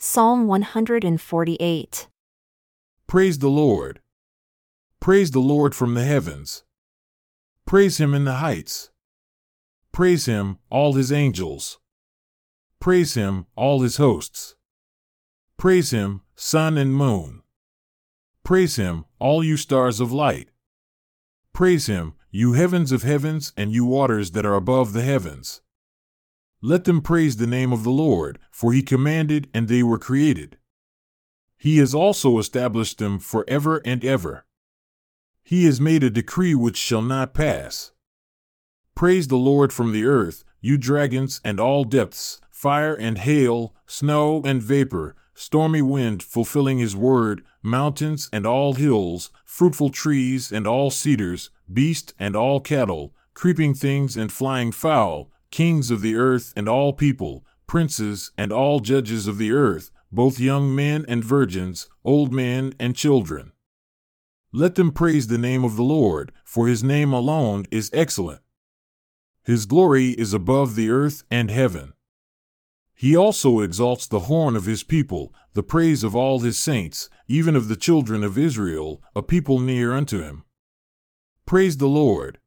Psalm 148. Praise the Lord. Praise the Lord from the heavens. Praise him in the heights. Praise him, all his angels. Praise him, all his hosts. Praise him, sun and moon. Praise him, all you stars of light. Praise him, you heavens of heavens and you waters that are above the heavens. Let them praise the name of the Lord, for he commanded and they were created. He has also established them for ever and ever. He has made a decree which shall not pass. Praise the Lord from the earth, you dragons and all depths, fire and hail, snow and vapor, stormy wind fulfilling his word, mountains and all hills, fruitful trees and all cedars, beast and all cattle, creeping things and flying fowl, kings of the earth and all people, princes and all judges of the earth, both young men and virgins, old men and children. Let them praise the name of the Lord, for his name alone is excellent. His glory is above the earth and heaven. He also exalts the horn of his people, the praise of all his saints, even of the children of Israel, a people near unto him. Praise the Lord.